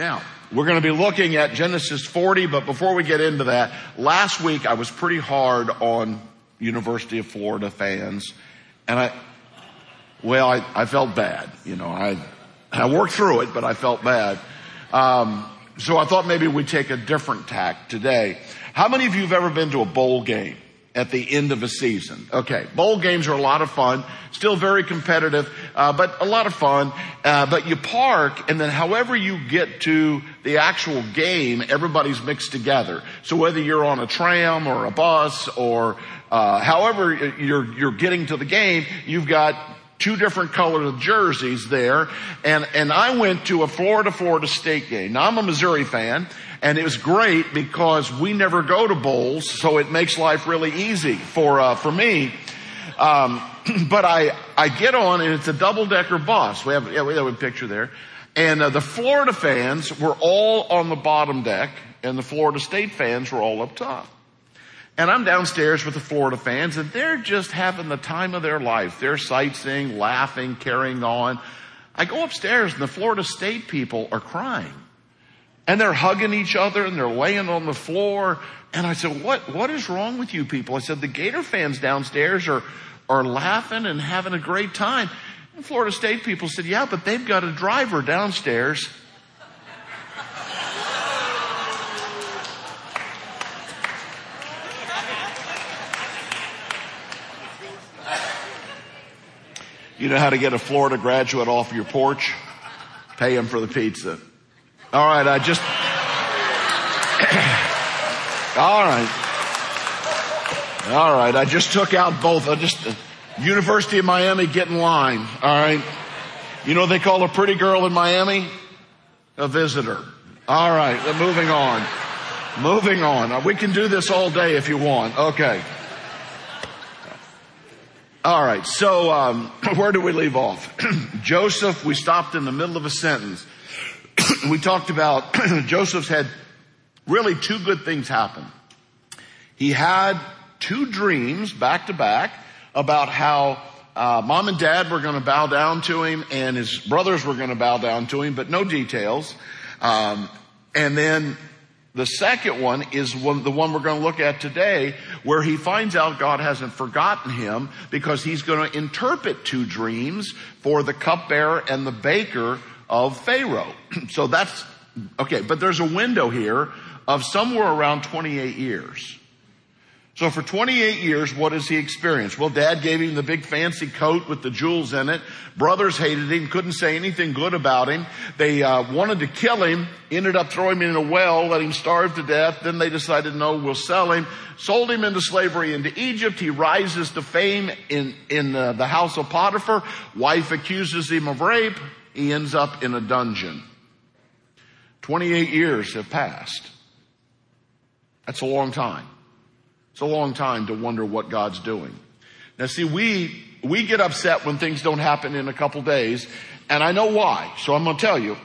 Now, we're going to be looking at Genesis 40, but before we get into that, last week I was pretty hard on University of Florida fans, and I, well, I, I felt bad. You know, I, I worked through it, but I felt bad. Um, so I thought maybe we'd take a different tack today. How many of you have ever been to a bowl game? At the end of a season. Okay, bowl games are a lot of fun, still very competitive, uh, but a lot of fun. Uh, but you park, and then however you get to the actual game, everybody's mixed together. So whether you're on a tram or a bus or uh, however you're you're getting to the game, you've got two different colored jerseys there. And, and I went to a Florida, Florida State game. Now I'm a Missouri fan and it was great because we never go to bowls, so it makes life really easy for, uh, for me. Um, but I, I get on and it's a double decker bus. We have, yeah, we have a picture there. And uh, the Florida fans were all on the bottom deck and the Florida State fans were all up top. And I'm downstairs with the Florida fans and they're just having the time of their life. They're sightseeing, laughing, carrying on. I go upstairs and the Florida State people are crying. And they're hugging each other and they're laying on the floor. And I said, what, what is wrong with you people? I said, the Gator fans downstairs are, are laughing and having a great time. And Florida State people said, yeah, but they've got a driver downstairs You know how to get a Florida graduate off your porch? Pay him for the pizza. All right, I just. All right. All right, I just took out both. I just. Uh, University of Miami, get in line. All right. You know they call a pretty girl in Miami? A visitor. All right, moving on. Moving on. We can do this all day if you want. Okay. All right, so um, where do we leave off? Joseph, we stopped in the middle of a sentence. we talked about Joseph's had really two good things happen. He had two dreams back to back about how uh, mom and dad were going to bow down to him and his brothers were going to bow down to him, but no details. Um, and then the second one is one, the one we're going to look at today, where he finds out God hasn't forgotten him because he's going to interpret two dreams for the cupbearer and the baker of Pharaoh. so that's, okay, but there's a window here of somewhere around 28 years. So for 28 years, what has he experienced? Well, dad gave him the big fancy coat with the jewels in it. Brothers hated him, couldn't say anything good about him. They uh, wanted to kill him, ended up throwing him in a well, let him starve to death. Then they decided, no, we'll sell him. Sold him into slavery into Egypt. He rises to fame in, in uh, the house of Potiphar. Wife accuses him of rape. He ends up in a dungeon. 28 years have passed. That's a long time. It's a long time to wonder what God's doing. Now see, we, we get upset when things don't happen in a couple days, and I know why. So I'm to tell you,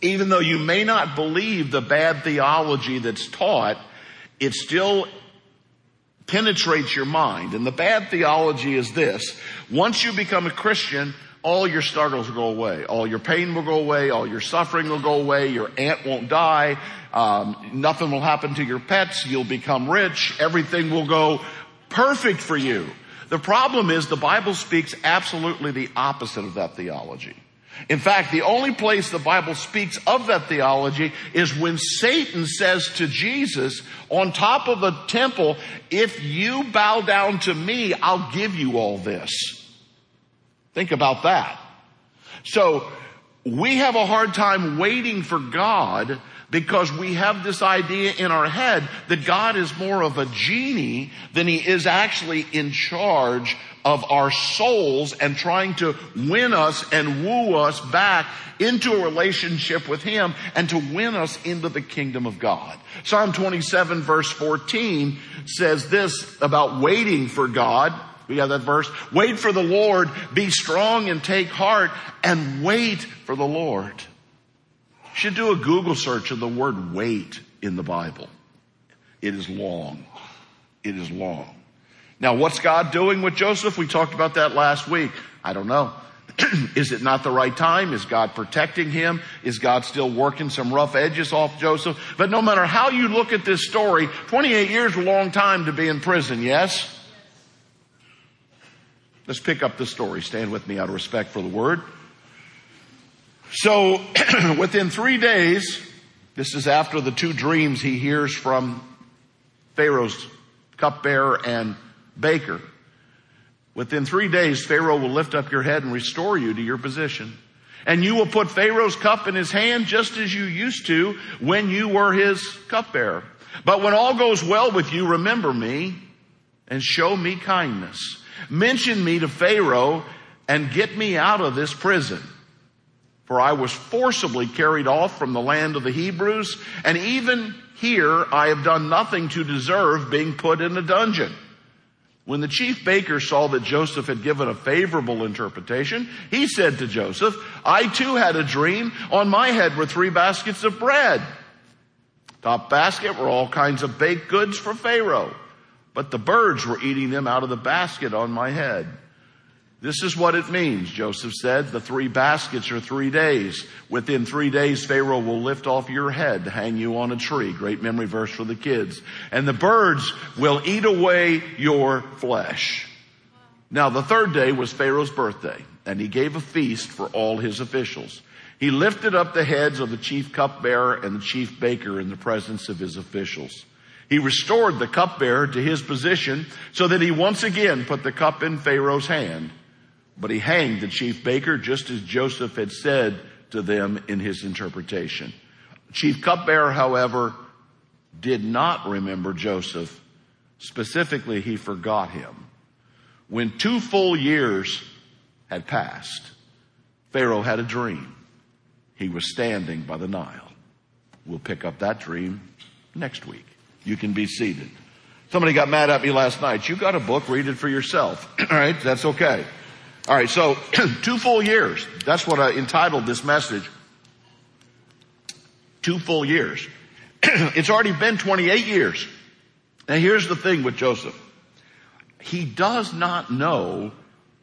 even though you may not believe the bad theology that's taught, it still penetrates your mind. And the bad theology is this. Once you become a Christian, all your struggles will go away. All your pain will go away. All your suffering will go away. Your aunt won't die. Um, nothing will happen to your pets. You'll become rich. Everything will go perfect for you. The problem is the Bible speaks absolutely the opposite of that theology. In fact, the only place the Bible speaks of that theology is when Satan says to Jesus on top of the temple, if you bow down to me, I'll give you all this. Think about that. So we have a hard time waiting for God because we have this idea in our head that God is more of a genie than he is actually in charge of our souls and trying to win us and woo us back into a relationship with him and to win us into the kingdom of God. Psalm 27 verse 14 says this about waiting for God. We have that verse. Wait for the Lord. Be strong and take heart and wait for the Lord. You should do a Google search of the word wait in the Bible. It is long. It is long. Now what's God doing with Joseph? We talked about that last week. I don't know. Is it not the right time? Is God protecting him? Is God still working some rough edges off Joseph? But no matter how you look at this story, 28 years a long time to be in prison, yes? Let's pick up the story. Stand with me out of respect for the word. So within three days, this is after the two dreams he hears from Pharaoh's cupbearer and baker. Within three days, Pharaoh will lift up your head and restore you to your position. And you will put Pharaoh's cup in his hand just as you used to when you were his cupbearer. But when all goes well with you, remember me and show me kindness. Mention me to Pharaoh and get me out of this prison. For I was forcibly carried off from the land of the Hebrews, and even here I have done nothing to deserve being put in a dungeon. When the chief baker saw that Joseph had given a favorable interpretation, he said to Joseph, I too had a dream. On my head were three baskets of bread. Top basket were all kinds of baked goods for Pharaoh, but the birds were eating them out of the basket on my head. This is what it means, Joseph said. The three baskets are three days. Within three days, Pharaoh will lift off your head hang you on a tree. Great memory verse for the kids. And the birds will eat away your flesh. Now the third day was Pharaoh's birthday, and he gave a feast for all his officials. He lifted up the heads of the chief cupbearer and the chief baker in the presence of his officials. He restored the cupbearer to his position so that he once again put the cup in Pharaoh's hand but he hanged the chief baker just as Joseph had said to them in his interpretation. Chief cupbearer, however, did not remember Joseph. Specifically, he forgot him. When two full years had passed, Pharaoh had a dream. He was standing by the Nile. We'll pick up that dream next week. You can be seated. Somebody got mad at me last night. You got a book, read it for yourself. All right, that's okay. All right, so two full years. That's what I entitled this message. Two full years. it's already been 28 years. Now here's the thing with Joseph. He does not know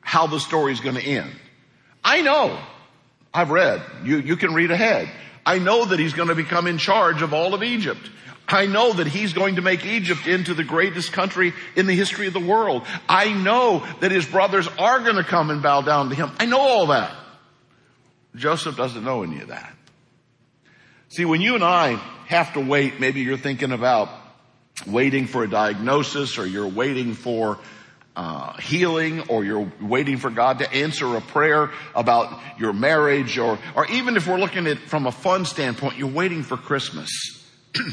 how the story is going to end. I know. I've read. You, you can read ahead. I know that he's going to become in charge of all of Egypt. I know that he's going to make Egypt into the greatest country in the history of the world. I know that his brothers are going to come and bow down to him. I know all that. Joseph doesn't know any of that. See, when you and I have to wait, maybe you're thinking about waiting for a diagnosis or you're waiting for uh, healing or you're waiting for God to answer a prayer about your marriage or, or even if we're looking at from a fun standpoint, you're waiting for Christmas.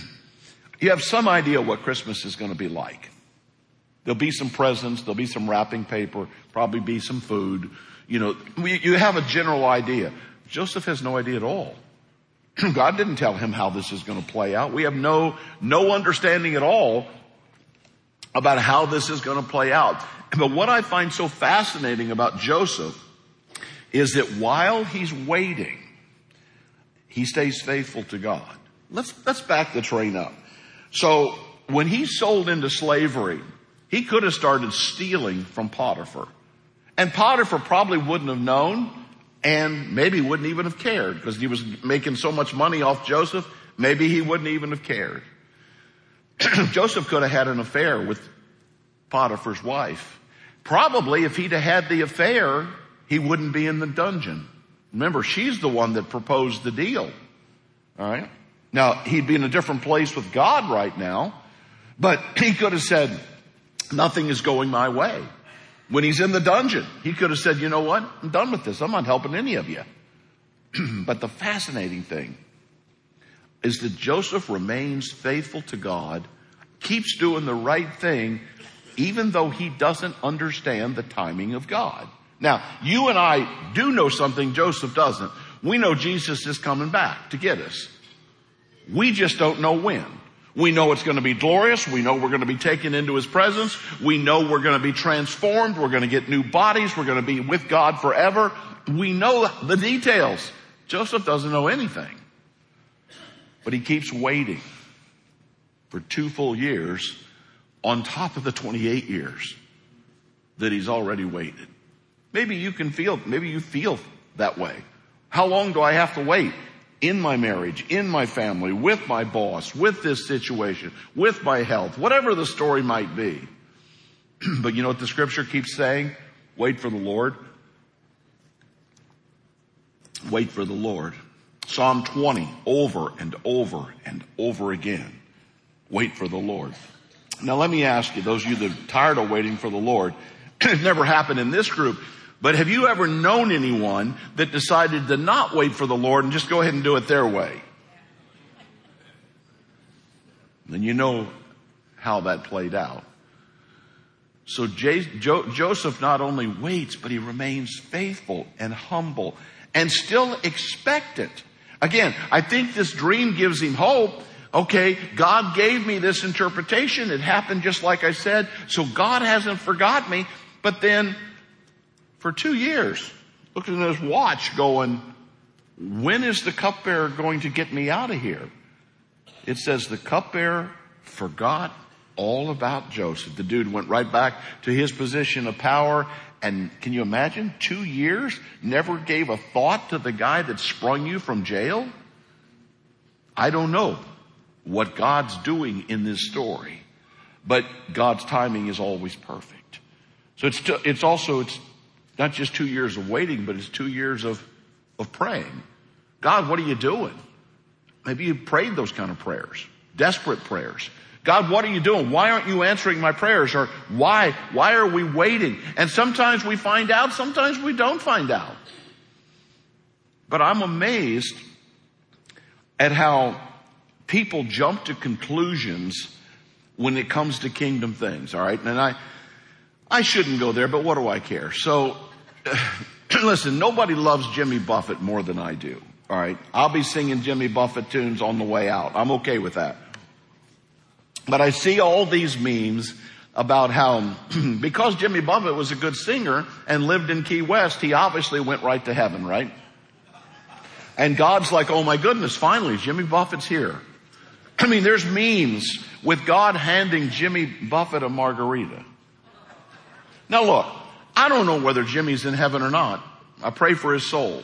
you have some idea what Christmas is going to be like. There'll be some presents, there'll be some wrapping paper, probably be some food. You know, you have a general idea. Joseph has no idea at all. God didn't tell him how this is going to play out. We have no, no understanding at all about how this is going to play out. But what I find so fascinating about Joseph is that while he's waiting, he stays faithful to God. Let's, let's back the train up. So when he sold into slavery, he could have started stealing from Potiphar. And Potiphar probably wouldn't have known and maybe wouldn't even have cared because he was making so much money off Joseph. Maybe he wouldn't even have cared. Joseph could have had an affair with Potiphar's wife. Probably if he'd have had the affair, he wouldn't be in the dungeon. Remember, she's the one that proposed the deal. All right. Now, he'd be in a different place with God right now, but he could have said, nothing is going my way. When he's in the dungeon, he could have said, you know what? I'm done with this. I'm not helping any of you. but the fascinating thing is that Joseph remains faithful to God, keeps doing the right thing, even though he doesn't understand the timing of God. Now, you and I do know something Joseph doesn't. We know Jesus is coming back to get us. We just don't know when. We know it's going to be glorious. We know we're going to be taken into His presence. We know we're going to be transformed. We're going to get new bodies. We're going to be with God forever. We know the details. Joseph doesn't know anything. But he keeps waiting for two full years on top of the 28 years that he's already waited. Maybe you can feel, maybe you feel that way. How long do I have to wait? In my marriage, in my family, with my boss, with this situation, with my health, whatever the story might be. but you know what the scripture keeps saying? Wait for the Lord. Wait for the Lord. Psalm 20, over and over and over again. Wait for the Lord. Now let me ask you, those of you that are tired of waiting for the Lord, it never happened in this group, but have you ever known anyone that decided to not wait for the Lord and just go ahead and do it their way? Then you know how that played out. So Joseph not only waits, but he remains faithful and humble and still expectant. Again, I think this dream gives him hope. Okay, God gave me this interpretation. It happened just like I said. So God hasn't forgot me. But then for two years, looking at his watch going, when is the cupbearer going to get me out of here? It says the cupbearer forgot all about Joseph. The dude went right back to his position of power. And can you imagine? Two years, never gave a thought to the guy that sprung you from jail? I don't know what God's doing in this story, but God's timing is always perfect. So it's, it's also, it's not just two years of waiting, but it's two years of, of praying. God, what are you doing? Maybe you prayed those kind of prayers, desperate prayers. God, what are you doing? Why aren't you answering my prayers? Or why, why are we waiting? And sometimes we find out, sometimes we don't find out. But I'm amazed at how people jump to conclusions when it comes to kingdom things, alright? And I, I shouldn't go there, but what do I care? So, listen, nobody loves Jimmy Buffett more than I do, alright? I'll be singing Jimmy Buffett tunes on the way out. I'm okay with that. But I see all these memes about how because Jimmy Buffett was a good singer and lived in Key West, he obviously went right to heaven, right? And God's like, oh my goodness, finally, Jimmy Buffett's here. I mean, there's memes with God handing Jimmy Buffett a margarita. Now look, I don't know whether Jimmy's in heaven or not. I pray for his soul.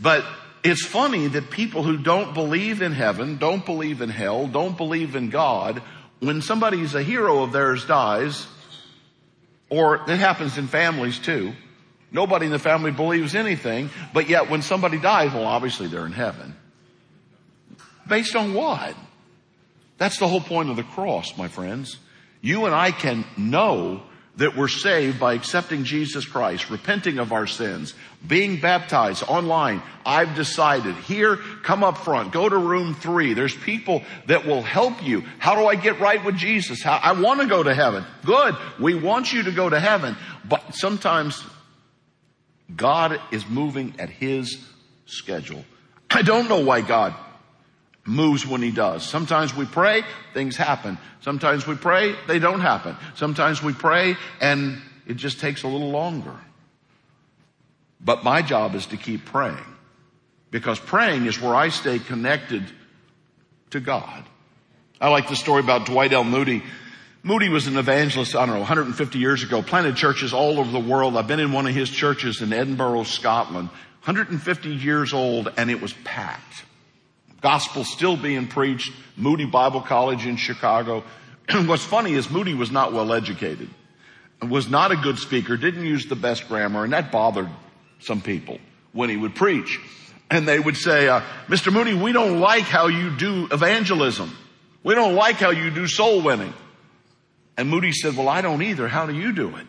But it's funny that people who don't believe in heaven, don't believe in hell, don't believe in God, when somebody's a hero of theirs dies, or it happens in families too, nobody in the family believes anything, but yet when somebody dies, well obviously they're in heaven. Based on what? That's the whole point of the cross, my friends. You and I can know that we're saved by accepting Jesus Christ, repenting of our sins, being baptized online. I've decided here, come up front, go to room three. There's people that will help you. How do I get right with Jesus? How, I want to go to heaven. Good. We want you to go to heaven, but sometimes God is moving at His schedule. I don't know why God moves when he does. Sometimes we pray, things happen. Sometimes we pray, they don't happen. Sometimes we pray and it just takes a little longer. But my job is to keep praying because praying is where I stay connected to God. I like the story about Dwight L. Moody. Moody was an evangelist, I don't know, 150 years ago, planted churches all over the world. I've been in one of his churches in Edinburgh, Scotland, 150 years old, and it was packed. Gospel still being preached, Moody Bible College in Chicago. What's funny is Moody was not well educated, was not a good speaker, didn't use the best grammar, and that bothered some people when he would preach. And they would say, uh, Mr. Moody, we don't like how you do evangelism. We don't like how you do soul winning. And Moody said, well, I don't either. How do you do it?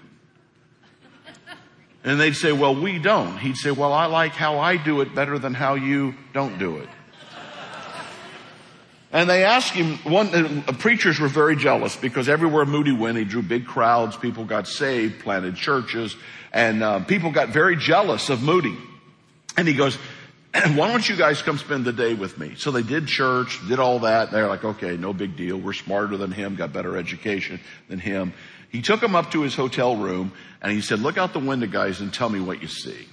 And they'd say, well, we don't. He'd say, well, I like how I do it better than how you don't do it. And they asked him, one, uh, preachers were very jealous because everywhere Moody went, he drew big crowds, people got saved, planted churches, and uh, people got very jealous of Moody. And he goes, why don't you guys come spend the day with me? So they did church, did all that. They're like, okay, no big deal. We're smarter than him, got better education than him. He took them up to his hotel room and he said, look out the window guys and tell me what you see.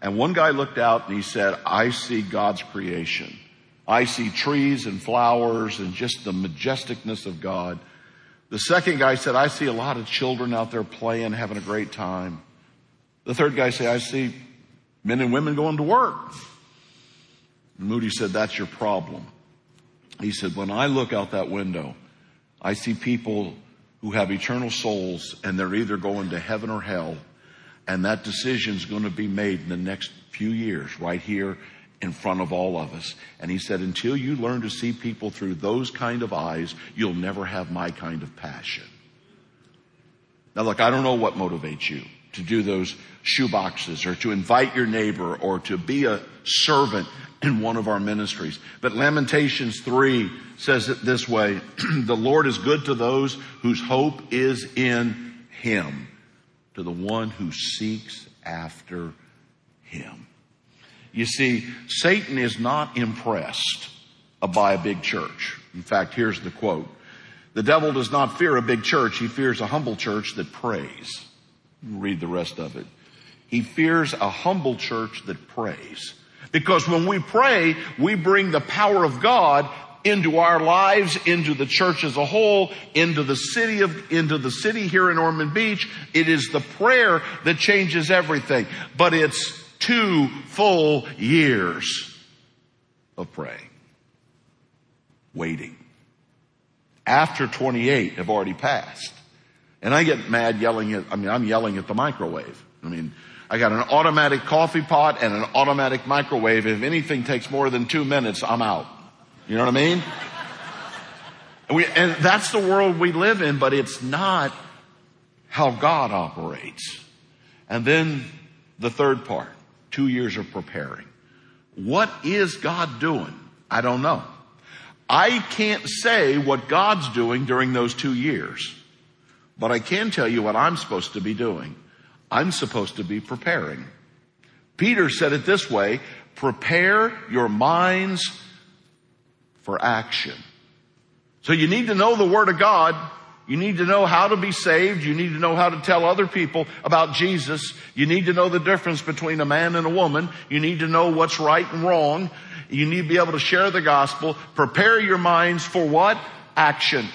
And one guy looked out and he said, I see God's creation. I see trees and flowers and just the majesticness of God. The second guy said, I see a lot of children out there playing, having a great time. The third guy said, I see men and women going to work. And Moody said, that's your problem. He said, when I look out that window, I see people who have eternal souls and they're either going to heaven or hell. And that decision is going to be made in the next few years right here in front of all of us. And he said, until you learn to see people through those kind of eyes, you'll never have my kind of passion. Now look, I don't know what motivates you to do those shoe boxes or to invite your neighbor or to be a servant in one of our ministries. But Lamentations 3 says it this way, the Lord is good to those whose hope is in Him, to the one who seeks after Him. You see, Satan is not impressed uh, by a big church. In fact, here's the quote. The devil does not fear a big church. He fears a humble church that prays. Read the rest of it. He fears a humble church that prays. Because when we pray, we bring the power of God into our lives, into the church as a whole, into the city of, into the city here in Ormond Beach. It is the prayer that changes everything. But it's two full years of praying. Waiting. After 28 have already passed. And I get mad yelling at, I mean, I'm yelling at the microwave. I mean, I got an automatic coffee pot and an automatic microwave. If anything takes more than two minutes, I'm out. You know what I mean? And, we, and that's the world we live in, but it's not how God operates. And then the third part, two years of preparing. What is God doing? I don't know. I can't say what God's doing during those two years, but I can tell you what I'm supposed to be doing. I'm supposed to be preparing. Peter said it this way, prepare your minds for action. So you need to know the Word of God. You need to know how to be saved. You need to know how to tell other people about Jesus. You need to know the difference between a man and a woman. You need to know what's right and wrong. You need to be able to share the gospel. Prepare your minds for what? Action.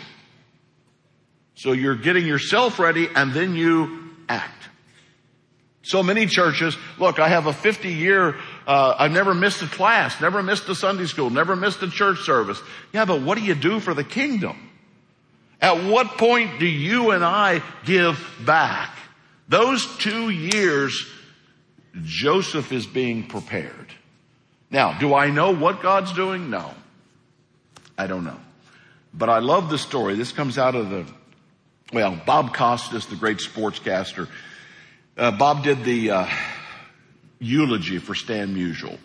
So you're getting yourself ready and then you act. So many churches, look, I have a 50 year, uh, I've never missed a class, never missed a Sunday school, never missed a church service. Yeah, but what do you do for the kingdom? At what point do you and I give back? Those two years, Joseph is being prepared. Now, do I know what God's doing? No. I don't know. But I love the story. This comes out of the, well, Bob Costas, the great sportscaster, uh, Bob did the uh, eulogy for Stan Musial.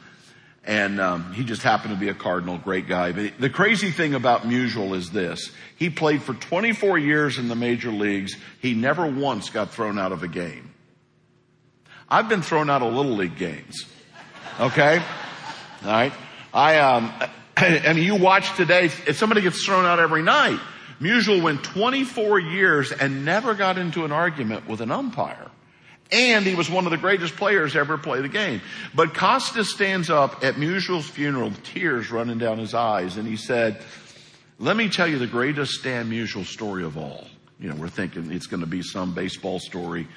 And um, he just happened to be a Cardinal, great guy. But the crazy thing about Musial is this. He played for 24 years in the major leagues. He never once got thrown out of a game. I've been thrown out of little league games. Okay? All right? I, um, I mean, you watch today, if somebody gets thrown out every night, Musial went 24 years and never got into an argument with an umpire. And he was one of the greatest players ever play the game. But Costas stands up at Musial's funeral, tears running down his eyes, and he said, let me tell you the greatest Stan Musial story of all. You know, we're thinking it's going to be some baseball story.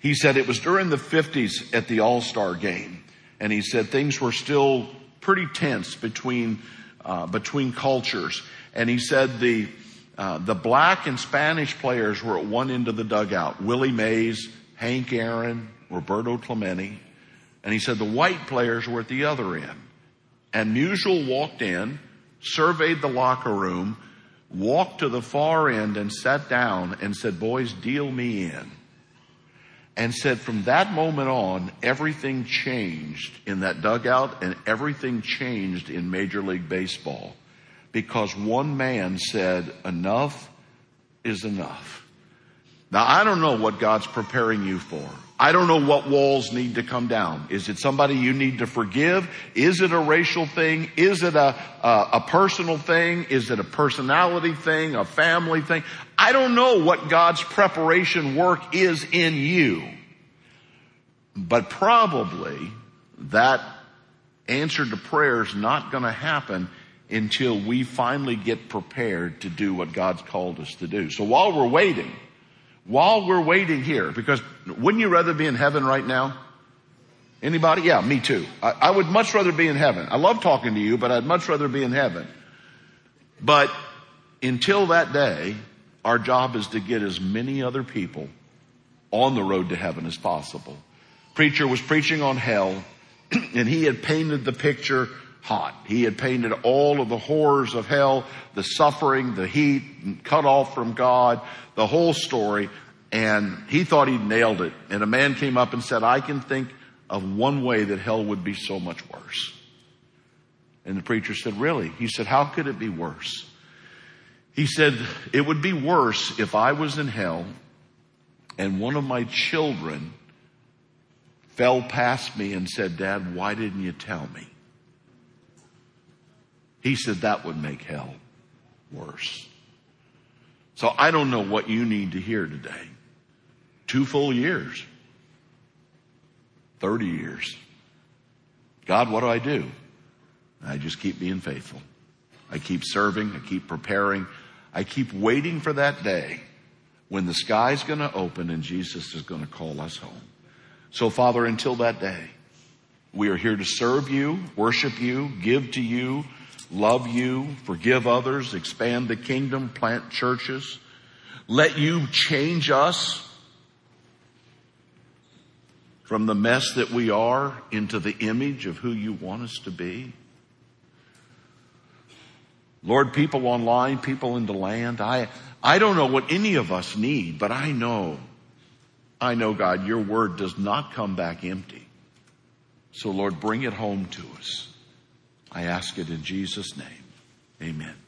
He said it was during the 50s at the All-Star game. And he said things were still pretty tense between, uh, between cultures. And he said the, uh, the black and Spanish players were at one end of the dugout. Willie Mays, Hank Aaron, Roberto Clemente, and he said the white players were at the other end. And Musial walked in, surveyed the locker room, walked to the far end and sat down and said, boys, deal me in. And said from that moment on, everything changed in that dugout and everything changed in Major League Baseball because one man said, enough is enough. Now I don't know what God's preparing you for. I don't know what walls need to come down. Is it somebody you need to forgive? Is it a racial thing? Is it a, a, a, personal thing? Is it a personality thing? A family thing? I don't know what God's preparation work is in you. But probably that answer to prayer is not going to happen until we finally get prepared to do what God's called us to do. So while we're waiting, while we're waiting here, because wouldn't you rather be in heaven right now? Anybody? Yeah, me too. I, I, would much rather be in heaven. I love talking to you, but I'd much rather be in heaven. But until that day, our job is to get as many other people on the road to heaven as possible. Preacher was preaching on hell and he had painted the picture hot. He had painted all of the horrors of hell, the suffering, the heat, cut off from God, the whole story. And he thought he'd nailed it. And a man came up and said, I can think of one way that hell would be so much worse. And the preacher said, really? He said, how could it be worse? He said, it would be worse if I was in hell and one of my children fell past me and said, Dad, why didn't you tell me? He said that would make hell worse. So I don't know what you need to hear today. Two full years. 30 years. God, what do I do? I just keep being faithful. I keep serving. I keep preparing. I keep waiting for that day when the sky's going to open and Jesus is going to call us home. So Father, until that day, we are here to serve you, worship you, give to you, love you, forgive others, expand the kingdom, plant churches. Let you change us from the mess that we are into the image of who you want us to be. Lord, people online, people in the land, I, I don't know what any of us need, but I know, I know God, your word does not come back empty. So Lord, bring it home to us. I ask it in Jesus' name. Amen.